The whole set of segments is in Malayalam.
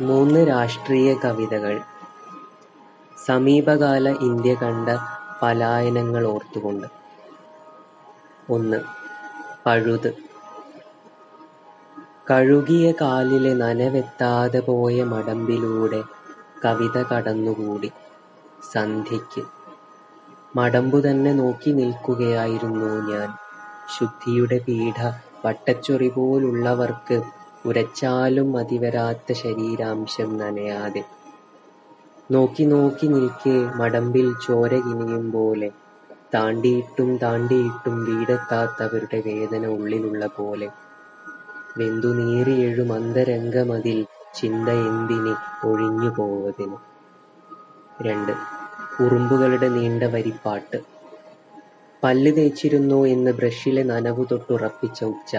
മൂന്ന് രാഷ്ട്രീയ കവിതകൾ സമീപകാല ഇന്ത്യ കണ്ട പലായനങ്ങൾ ഓർത്തുകൊണ്ട് ഒന്ന്. പഴുത്. കഴുകിയ കാലിലെ നനവെത്താതെ പോയ മടമ്പിലൂടെ കവിത കടന്നുകൂടി. സന്ധ്യയ്ക്ക്. മടമ്പുതന്നെ നോക്കി നിൽക്കുകയായിരുന്നു ഞാൻ. ശുദ്ധിയുടെ പീഠ വട്ടച്ചൊറിപോലുള്ളവർക്ക് ഉരച്ചാലും മതിവരാത്ത ശരീരാംശം നനയാതെ. നോക്കി നോക്കി നിൽക്കെ മടമ്പിൽ ചോര കിനിയുംപോലെ. താണ്ടിയിട്ടും താണ്ടിയിട്ടും വീടെത്താത്തവരുടെ വേദന ഉള്ളിലുള്ള പോലെ. വെന്തുനീറിയെഴുമന്തരംഗമതിൽ ചിന്ത ഒഴിഞ്ഞു പോവതിന്. രണ്ട്. ഉറുമ്പുകളുടെ നീണ്ട വരിപ്പാട്ട്. പല്ല് തേച്ചിരുന്നു എന്ന് ബ്രഷിലെ നനവു തൊട്ടുറപ്പിച്ച ഉച്ച.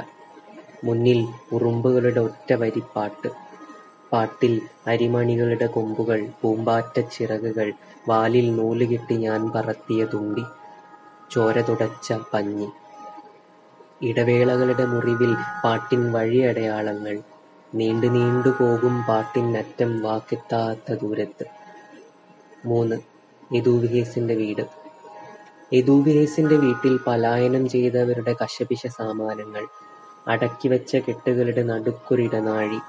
മുന്നിൽ ഉറുമ്പുകളുടെ ഒറ്റ വരിപ്പാട്ട്. പാട്ടിൽ അരിമണികളുടെ കൊമ്പുകൾ, പൂമ്പാറ്റ ചിറകുകൾ വാലിൽ നൂലുകെട്ടി ഞാൻ പറത്തിയ തുമ്പി. ചോര തുടച്ച പഞ്ഞി. ഇടവേളകളുടെ മുറിവിൽ പാട്ടിൻ വഴിയടയാളങ്ങൾ. നീണ്ടു നീണ്ടു പോകും പാട്ടിൻ അറ്റം വാക്കെത്താത്ത ദൂരത്ത്. മൂന്ന്. എദൂവിയേസിന്റെ വീട്. എദൂവിയേസിന്റെ വീട്ടിൽ പലായനം ചെയ്തവരുടെ കശപിശ സാമാനങ്ങൾ. അടക്കിവച്ച കെട്ടുകളുടെ നടുക്കൊരിടനാഴി.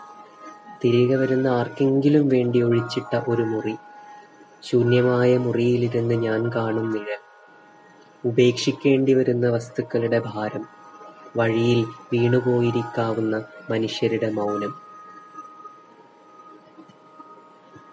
തിരികെ വരുന്ന ആർക്കെങ്കിലും വേണ്ടി ഒഴിച്ചിട്ട ഒരു മുറി. ശൂന്യമായ മുറിയിലിരുന്ന് ഞാൻ കാണും നിഴൽ. ഉപേക്ഷിക്കേണ്ടിവരുന്ന വസ്തുക്കളുടെ ഭാരം. വഴിയിൽ വീണുപോയിരിക്കാവുന്ന മനുഷ്യരുടെ മൗനം.